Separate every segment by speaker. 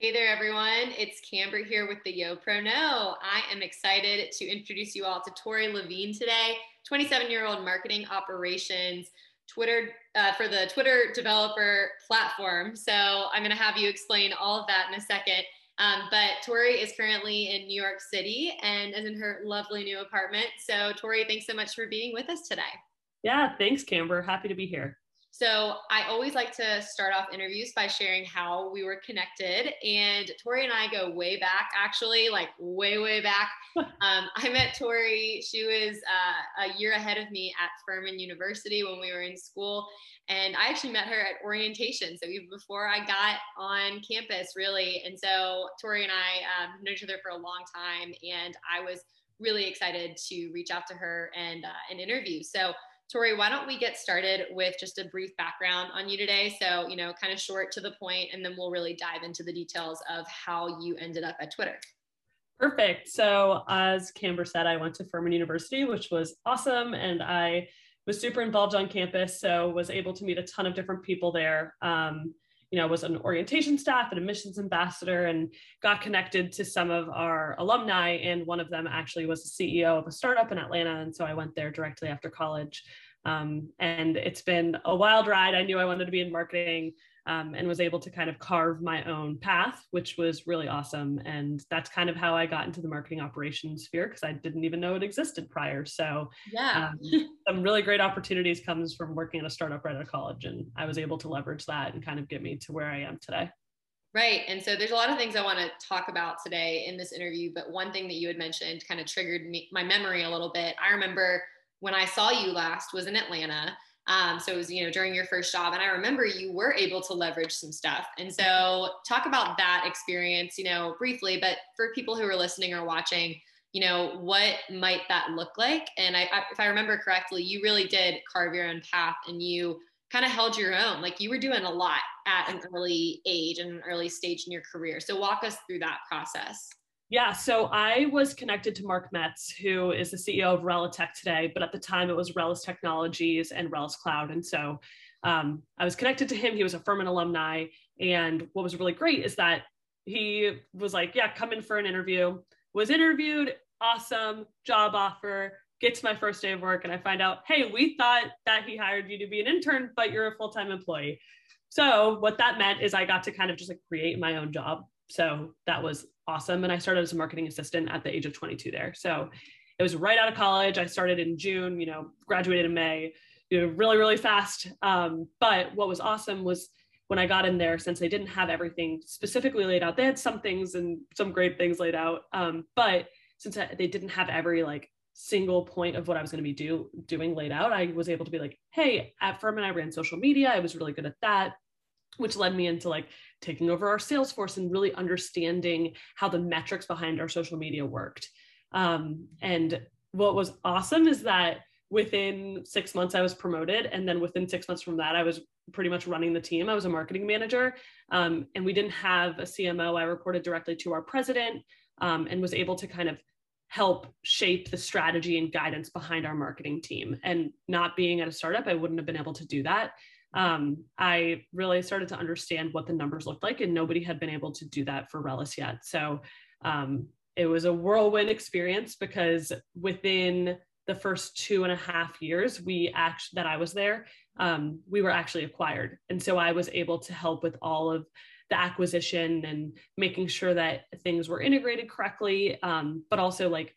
Speaker 1: Hey there, everyone. It's Camber here with the Yo Pro No. I am excited to introduce you all to Tori Levine today, 27 year old marketing operations Twitter uh, for the Twitter developer platform. So I'm going to have you explain all of that in a second. Um, but Tori is currently in New York City and is in her lovely new apartment. So, Tori, thanks so much for being with us today.
Speaker 2: Yeah, thanks, Camber. Happy to be here.
Speaker 1: So I always like to start off interviews by sharing how we were connected. And Tori and I go way back, actually, like way, way back. um, I met Tori. She was uh, a year ahead of me at Furman University when we were in school. And I actually met her at orientation. So even before I got on campus, really. And so Tori and I um, know each other for a long time. And I was really excited to reach out to her and, uh, and interview. So Tori, why don't we get started with just a brief background on you today? So, you know, kind of short to the point, and then we'll really dive into the details of how you ended up at Twitter.
Speaker 2: Perfect. So, as Camber said, I went to Furman University, which was awesome. And I was super involved on campus. So, was able to meet a ton of different people there. Um, you know, was an orientation staff and admissions ambassador and got connected to some of our alumni. And one of them actually was the CEO of a startup in Atlanta. And so I went there directly after college. Um, and it's been a wild ride. I knew I wanted to be in marketing um, and was able to kind of carve my own path, which was really awesome. And that's kind of how I got into the marketing operations sphere because I didn't even know it existed prior. So
Speaker 1: yeah,
Speaker 2: um, some really great opportunities comes from working at a startup right out of college, and I was able to leverage that and kind of get me to where I am today.
Speaker 1: Right. And so there's a lot of things I want to talk about today in this interview, but one thing that you had mentioned kind of triggered me, my memory a little bit. I remember when I saw you last was in Atlanta um, so it was, you know, during your first job. And I remember you were able to leverage some stuff. And so talk about that experience, you know, briefly, but for people who are listening or watching, you know, what might that look like? And I, I, if I remember correctly, you really did carve your own path and you kind of held your own. Like you were doing a lot at an early age and an early stage in your career. So walk us through that process.
Speaker 2: Yeah, so I was connected to Mark Metz, who is the CEO of Relatech today, but at the time it was Relus Technologies and Relus Cloud. And so um, I was connected to him. He was a Furman alumni. And what was really great is that he was like, Yeah, come in for an interview. Was interviewed, awesome, job offer, gets my first day of work. And I find out, Hey, we thought that he hired you to be an intern, but you're a full time employee. So what that meant is I got to kind of just like create my own job so that was awesome. And I started as a marketing assistant at the age of 22 there. So it was right out of college. I started in June, you know, graduated in May, you know, really, really fast. Um, but what was awesome was when I got in there, since they didn't have everything specifically laid out, they had some things and some great things laid out. Um, but since they didn't have every like single point of what I was going to be do, doing laid out, I was able to be like, hey, at Furman, I ran social media. I was really good at that which led me into like taking over our Salesforce and really understanding how the metrics behind our social media worked. Um, and what was awesome is that within six months I was promoted, and then within six months from that I was pretty much running the team. I was a marketing manager, um, and we didn't have a CMO. I reported directly to our president um, and was able to kind of help shape the strategy and guidance behind our marketing team. And not being at a startup, I wouldn't have been able to do that um, I really started to understand what the numbers looked like, and nobody had been able to do that for Relus yet. So um, it was a whirlwind experience because within the first two and a half years we actually that I was there, um, we were actually acquired, and so I was able to help with all of the acquisition and making sure that things were integrated correctly, um, but also like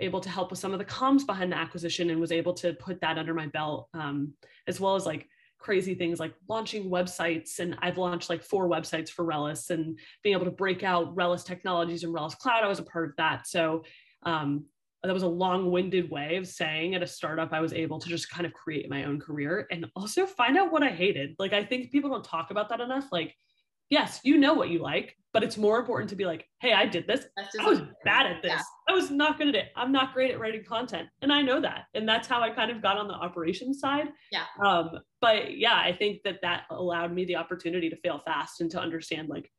Speaker 2: able to help with some of the comms behind the acquisition and was able to put that under my belt um, as well as like crazy things like launching websites. And I've launched like four websites for Relus and being able to break out Relus technologies and Relus Cloud. I was a part of that. So um, that was a long-winded way of saying at a startup i was able to just kind of create my own career and also find out what i hated like i think people don't talk about that enough like yes, you know what you like, but it's more important to be like, hey, I did this. I was bad at this. Yeah. I was not good at it. I'm not great at writing content. And I know that. And that's how I kind of got on the operations side.
Speaker 1: Yeah.
Speaker 2: Um, but yeah, I think that that allowed me the opportunity to fail fast and to understand like,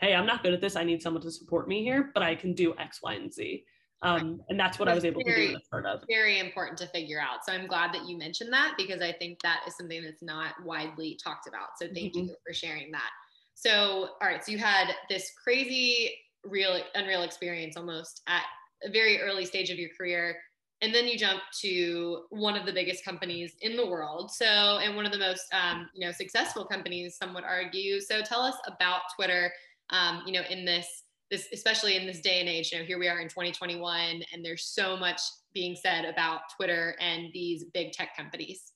Speaker 2: hey, I'm not good at this. I need someone to support me here, but I can do X, Y, and Z. Um, and that's what that's I was able very, to do as part of.
Speaker 1: Very important to figure out. So I'm glad that you mentioned that because I think that is something that's not widely talked about. So thank mm-hmm. you for sharing that. So, all right, so you had this crazy, real, unreal experience almost at a very early stage of your career. And then you jump to one of the biggest companies in the world. So, and one of the most, um, you know, successful companies, some would argue. So, tell us about Twitter. Um, you know, in this, this, especially in this day and age. You know, here we are in 2021, and there's so much being said about Twitter and these big tech companies.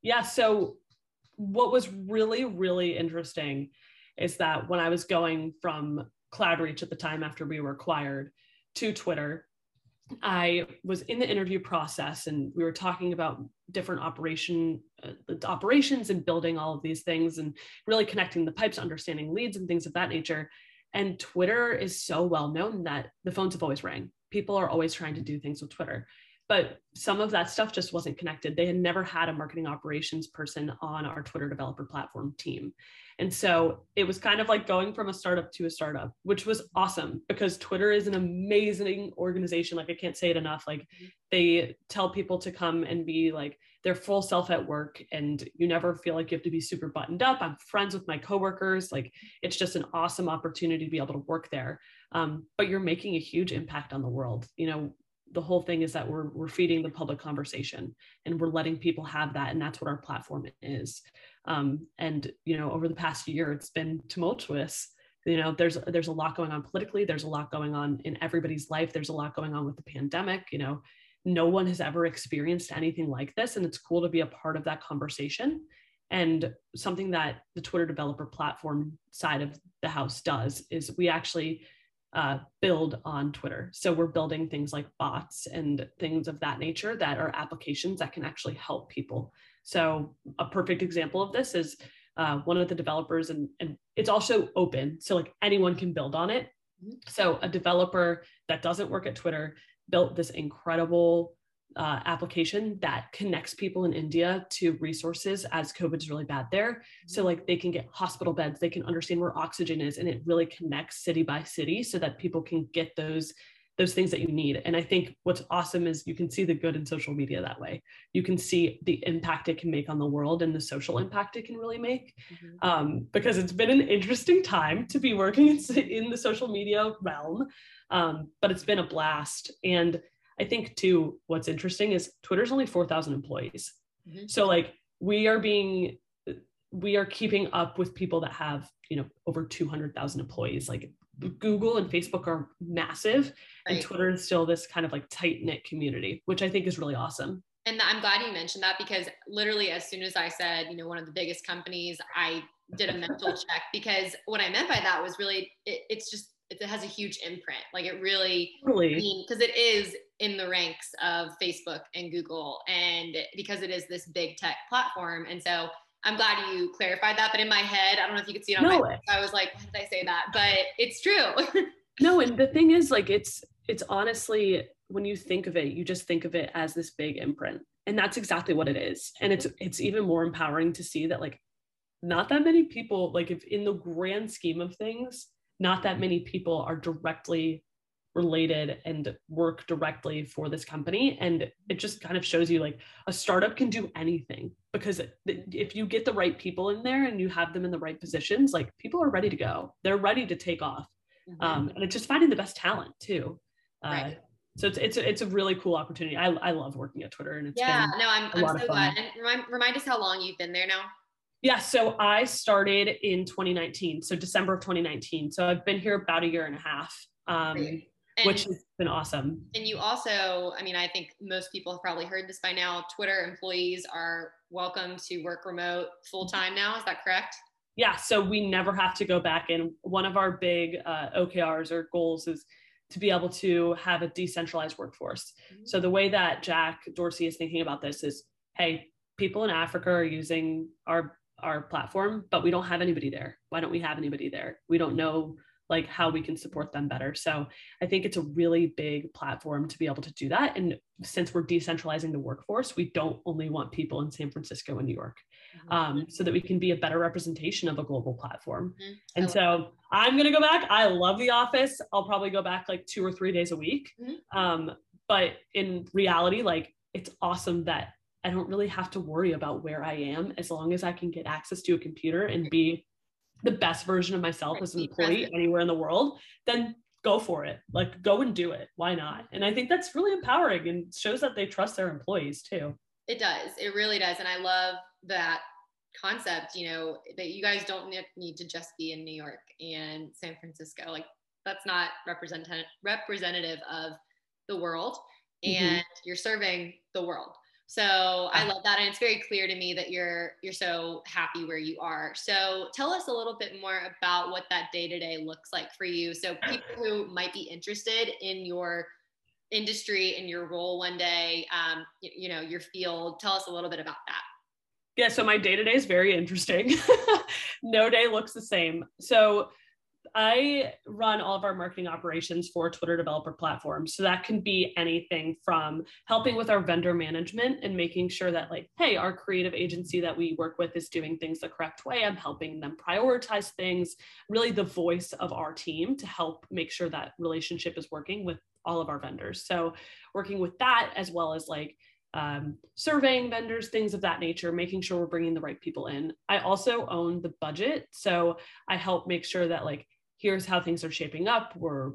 Speaker 2: Yeah. So, what was really, really interesting is that when I was going from CloudReach at the time after we were acquired to Twitter, I was in the interview process and we were talking about different operation uh, operations and building all of these things and really connecting the pipes, understanding leads and things of that nature. And Twitter is so well known that the phones have always rang. People are always trying to do things with Twitter but some of that stuff just wasn't connected. They had never had a marketing operations person on our Twitter developer platform team. And so it was kind of like going from a startup to a startup, which was awesome because Twitter is an amazing organization. Like I can't say it enough. Like mm-hmm. they tell people to come and be like their full self at work and you never feel like you have to be super buttoned up. I'm friends with my coworkers. Like it's just an awesome opportunity to be able to work there. Um, but you're making a huge impact on the world. You know, the whole thing is that we're we're feeding the public conversation and we're letting people have that and that's what our platform is. Um, and you know over the past year it's been tumultuous. You know there's there's a lot going on politically. There's a lot going on in everybody's life. There's a lot going on with the pandemic. You know no one has ever experienced anything like this and it's cool to be a part of that conversation. And something that the twitter developer platform side of the house does is we actually uh, build on Twitter. So we're building things like bots and things of that nature that are applications that can actually help people. So a perfect example of this is uh, one of the developers, and, and it's also open. So like anyone can build on it. Mm-hmm. So a developer that doesn't work at Twitter built this incredible uh, application that connects people in India to resources as COVID is really bad there. So, mm-hmm. like, they can get hospital beds, they can understand where oxygen is, and it really connects city by city so that people can get those those things that you need. And I think what's awesome is you can see the good in social media that way. You can see the impact it can make on the world and the social impact it can really make. Mm-hmm. Um, because it's been an interesting time to be working in, in the social media realm, um, but it's been a blast. And I think too, what's interesting is Twitter's only 4,000 employees. Mm-hmm. So like we are being, we are keeping up with people that have, you know, over 200,000 employees. Like Google and Facebook are massive right. and Twitter is still this kind of like tight knit community, which I think is really awesome.
Speaker 1: And I'm glad you mentioned that because literally as soon as I said, you know, one of the biggest companies, I did a mental check because what I meant by that was really, it, it's just, it has a huge imprint. Like it really,
Speaker 2: really,
Speaker 1: because it is in the ranks of Facebook and Google, and because it is this big tech platform. And so I'm glad you clarified that. But in my head, I don't know if you could see it on no. my. I was like, why did I say that? But it's true.
Speaker 2: no, and the thing is, like, it's it's honestly when you think of it, you just think of it as this big imprint, and that's exactly what it is. And it's it's even more empowering to see that like not that many people like if in the grand scheme of things not that many people are directly related and work directly for this company. And it just kind of shows you like a startup can do anything because if you get the right people in there and you have them in the right positions like people are ready to go. They're ready to take off. Mm-hmm. um, and it's just finding the best talent too. Uh, right. so it's it's a, it's a really cool opportunity. I, I love working at twitter and it's
Speaker 1: yeah no i'm, I'm so glad. And remind, remind us how long you've been there now
Speaker 2: yeah, so I started in 2019, so December of 2019. So I've been here about a year and a half. Um, and, which has been awesome.
Speaker 1: And you also, I mean, I think most people have probably heard this by now. Twitter employees are welcome to work remote full time now. Is that correct?
Speaker 2: Yeah. So we never have to go back in. One of our big uh, OKRs or goals is to be able to have a decentralized workforce. Mm-hmm. So the way that Jack Dorsey is thinking about this is, hey, people in Africa are using our our platform, but we don't have anybody there. Why don't we have anybody there? We don't know like how we can support them better. So I think it's a really big platform to be able to do that. And since we're decentralizing the workforce, we don't only want people in San Francisco and New York. Mm-hmm. Um, so that we can be a better representation of a global platform. Mm-hmm. And so I'm going to go back. I love the office. I'll probably go back like two or three days a week. Mm-hmm. Um, but in reality, like it's awesome that I don't really have to worry about where I am as long as I can get access to a computer and be the best version of myself as an employee anywhere in the world, then go for it. Like go and do it. Why not? And I think that's really empowering and shows that they trust their employees too.
Speaker 1: It does. It really does. And I love that concept, you know, that you guys don't need to just be in New York and San Francisco. Like that's not representative representative of the world mm-hmm. and mm-hmm. you're serving the world. So I love that, and it's very clear to me that you're you're so happy where you are. So tell us a little bit more about what that day to day looks like for you. So people who might be interested in your industry and your role one day, um, you, you know, your field. Tell us a little bit about that.
Speaker 2: Yeah, so my day to day is very interesting. no day looks the same. So I run all of our marketing operations for Twitter developer platforms. So that can be anything from helping with our vendor management and making sure that, like, hey, our creative agency that we work with is doing things the correct way. I'm helping them prioritize things, really the voice of our team to help make sure that relationship is working with all of our vendors. So working with that as well as like um, surveying vendors, things of that nature, making sure we're bringing the right people in. I also own the budget. So I help make sure that like here's how things are shaping up. We're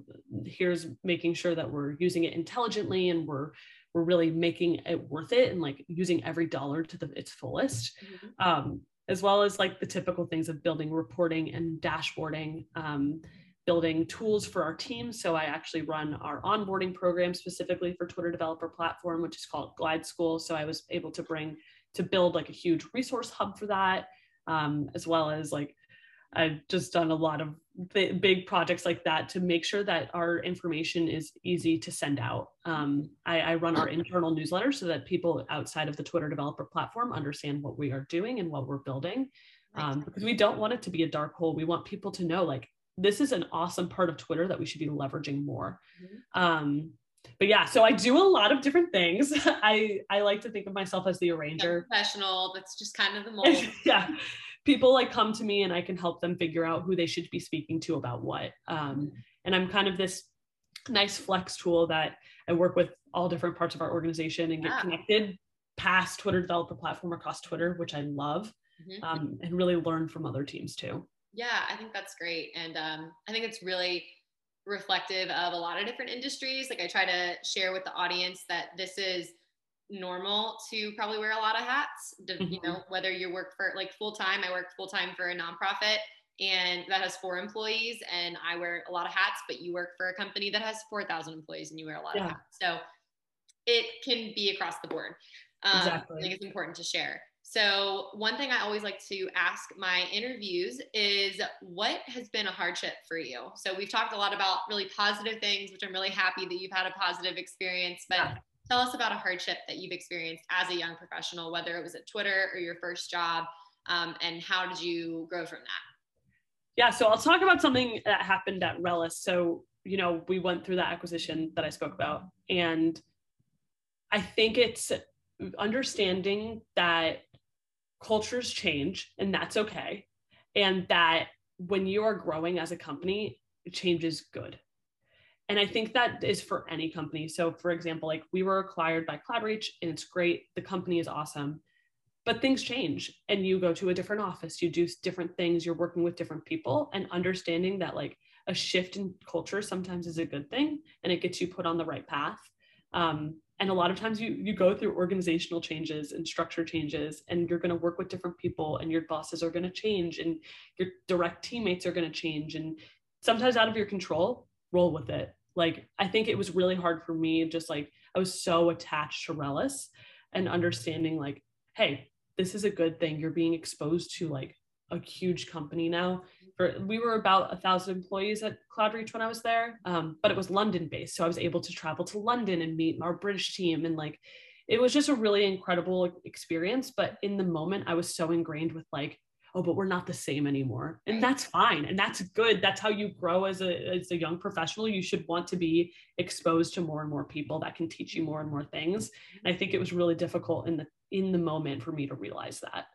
Speaker 2: here's making sure that we're using it intelligently and we're we're really making it worth it and like using every dollar to the its fullest. Mm-hmm. um, as well as like the typical things of building reporting and dashboarding um, building tools for our team. So i actually run our onboarding program specifically for twitter developer platform which is called glide school. So i was able to bring to build like a huge resource hub for that um, as well as like I've just done a lot of th- big projects like that to make sure that our information is easy to send out. Um, I, I, run our internal newsletter so that people outside of the Twitter developer platform understand what we are doing and what we're building. Um, because we don't want it to be a dark hole. We want people to know like this is an awesome part of Twitter that we should be leveraging more. Mm-hmm. Um, but yeah, so I do a lot of different things. I I like to think of myself as the arranger.
Speaker 1: professional. That's just kind of the mold.
Speaker 2: yeah people like come to me and I can help them figure out who they should be speaking to about what. Um, and I'm kind of this nice flex tool that I work with all different parts of our organization and get yeah. connected past Twitter developer platform across Twitter, which I love, mm-hmm. um, and really learn from other teams too.
Speaker 1: Yeah, I think that's great. And um, I think it's really reflective of a lot of different industries. Like I try to share with the audience that this is normal to probably wear a lot of hats mm-hmm. you know whether you work for like full time i work full time for a nonprofit and that has four employees and i wear a lot of hats but you work for a company that has 4000 employees and you wear a lot yeah. of hats so it can be across the board um, exactly. i think it's important to share so one thing i always like to ask my interviews is what has been a hardship for you so we've talked a lot about really positive things which i'm really happy that you've had a positive experience but yeah Tell us about a hardship that you've experienced as a young professional, whether it was at Twitter or your first job, um, and how did you grow from that?
Speaker 2: Yeah, so I'll talk about something that happened at Relus. So, you know, we went through that acquisition that I spoke about, and I think it's understanding that cultures change and that's okay. And that when you are growing as a company, change is good and I think that is for any company. So, for example, like we were acquired by Cloudreach and it's great. The company is awesome, but things change and you go to a different office, you do different things, you're working with different people, and understanding that like a shift in culture sometimes is a good thing and it gets you put on the right path. Um, and a lot of times you you go through organizational changes and structure changes and you're going to work with different people and your bosses are going to change and your direct teammates are going to change and sometimes out of your control roll with it like i think it was really hard for me just like i was so attached to relus and understanding like hey this is a good thing. You're being exposed to like a huge company now. For we were about a thousand employees at cloudreach when i was there um, but it was london based so i was able to travel to london and meet our british team and like it was just a really incredible experience but in the moment i was so ingrained with like oh but we're not the same anymore. And that's fine and that's good. That's how you grow as a as a young professional. You should want to be exposed to more and more people that can teach you more and more things. And i think it was really difficult in the in the moment for me to realize that.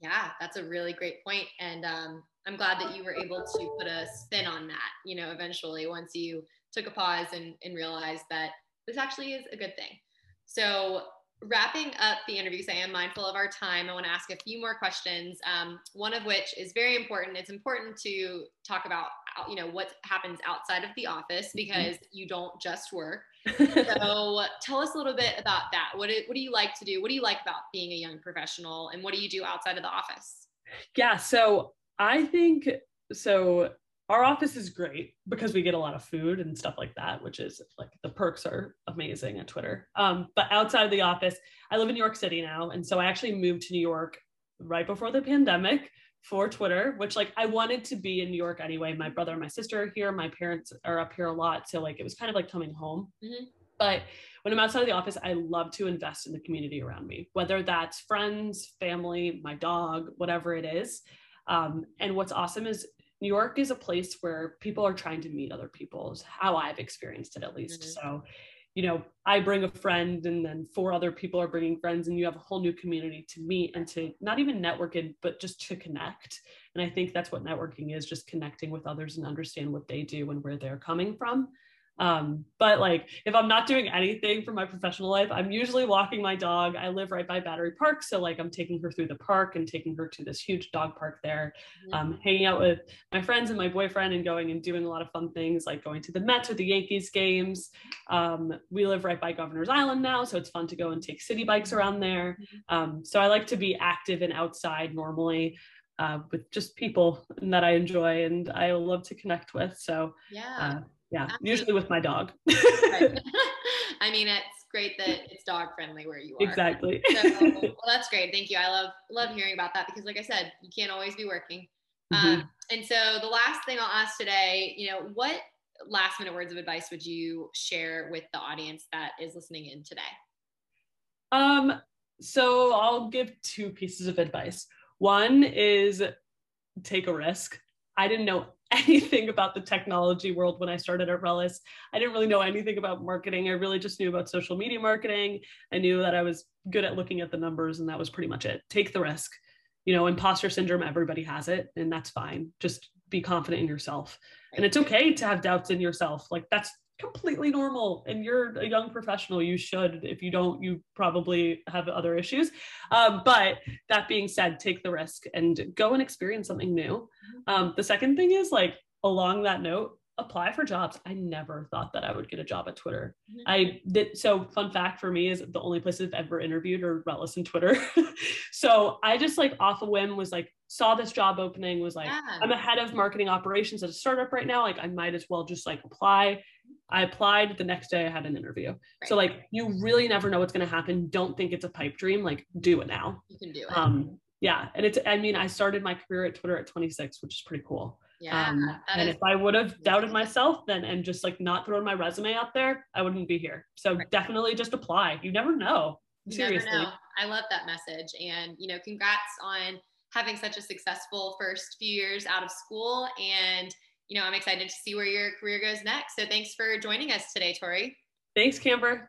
Speaker 1: Yeah that's a really great point and um, i'm glad that you were able to put a spin on that you know eventually once you took a pause and, and realized that this actually is a good thing. So wrapping up the interviews, I am mindful of our time. I want to ask a few more questions. Um, one of which is very important. It's important to talk about, you know, what happens outside of the office mm-hmm. because you don't just work. so tell us a little bit about that. What do, what do you like to do? What do you like about being a young professional, and what do you do outside of the office?
Speaker 2: Yeah, so I think so our office is great because we get a lot of food and stuff like that, which is like the perks are amazing at Twitter. Um, but outside of the office, I live in New York City now. And so I actually moved to New York right before the pandemic for Twitter, which like I wanted to be in New York anyway. My brother and my sister are here. My parents are up here a lot. So like it was kind of like coming home. Mm-hmm. But when I'm outside of the office, I love to invest in the community around me, whether that's friends, family, my dog, whatever it is. Um, and what's awesome is New York is a place where people are trying to meet other people, is how I've experienced it at least. Mm-hmm. So, you know, I bring a friend and then four other people are bringing friends, and you have a whole new community to meet and to not even network in, but just to connect. And I think that's what networking is just connecting with others and understand what they do and where they're coming from. Um, but like if I'm not doing anything for my professional life, I'm usually walking my dog. I live right by Battery Park. So like I'm taking her through the park and taking her to this huge dog park there, um, hanging out with my friends and my boyfriend and going and doing a lot of fun things like going to the Mets or the Yankees games. Um, we live right by Governor's Island now. So it's fun to go and take Citi Bikes around there. Mm-hmm. Um, so I like to be active and outside normally. Uh, with just people that I enjoy and I love to connect with. So
Speaker 1: yeah,
Speaker 2: uh, yeah usually with my dog.
Speaker 1: I mean it's great that it's dog friendly where you are.
Speaker 2: Exactly.
Speaker 1: So, well that's great. Thank you. I love love hearing about that because like i said you can't always be working. Mm-hmm. um, and so the last thing i'll ask today you know what last minute words of advice would you share with the audience that is listening in today?
Speaker 2: Um so i'll give two pieces of advice. One is take a risk. I didn't know anything about the technology world when I started at Relus. I didn't really know anything about marketing. I really just knew about social media marketing. I knew that I was good at looking at the numbers, and that was pretty much it. Take the risk. You know, imposter syndrome, everybody has it, and that's fine. Just be confident in yourself. And it's okay to have doubts in yourself. Like that's completely normal. And you're a young professional you should. If you don't you probably have other issues. Um, but that being said take the risk and go and experience something new. Mm-hmm. um, the second thing is like along that note apply for jobs. I never thought that i would get a job at twitter. Mm-hmm. i did so fun fact for me is the only place i've ever interviewed or Relus and twitter. So i just like off a whim was like saw this job opening was like yeah. i'm a head of marketing operations at a startup right now. Like i might as well just like apply I applied the next day I had an interview. Right. So like you really never know what's going to happen. Don't think it's a pipe dream. Like do it now.
Speaker 1: You can do it.
Speaker 2: Um yeah, and it's I mean I started my career at Twitter at 26, which is pretty cool.
Speaker 1: Yeah. Um,
Speaker 2: and if I would have doubted myself then and just like not thrown my resume out there, I wouldn't be here. So right. definitely just apply. You never know. Seriously. Never know.
Speaker 1: I love that message and you know congrats on having such a successful first few years out of school and you know, I'm excited to see where your career goes next. So thanks for joining us today, Tori.
Speaker 2: Thanks, Camber.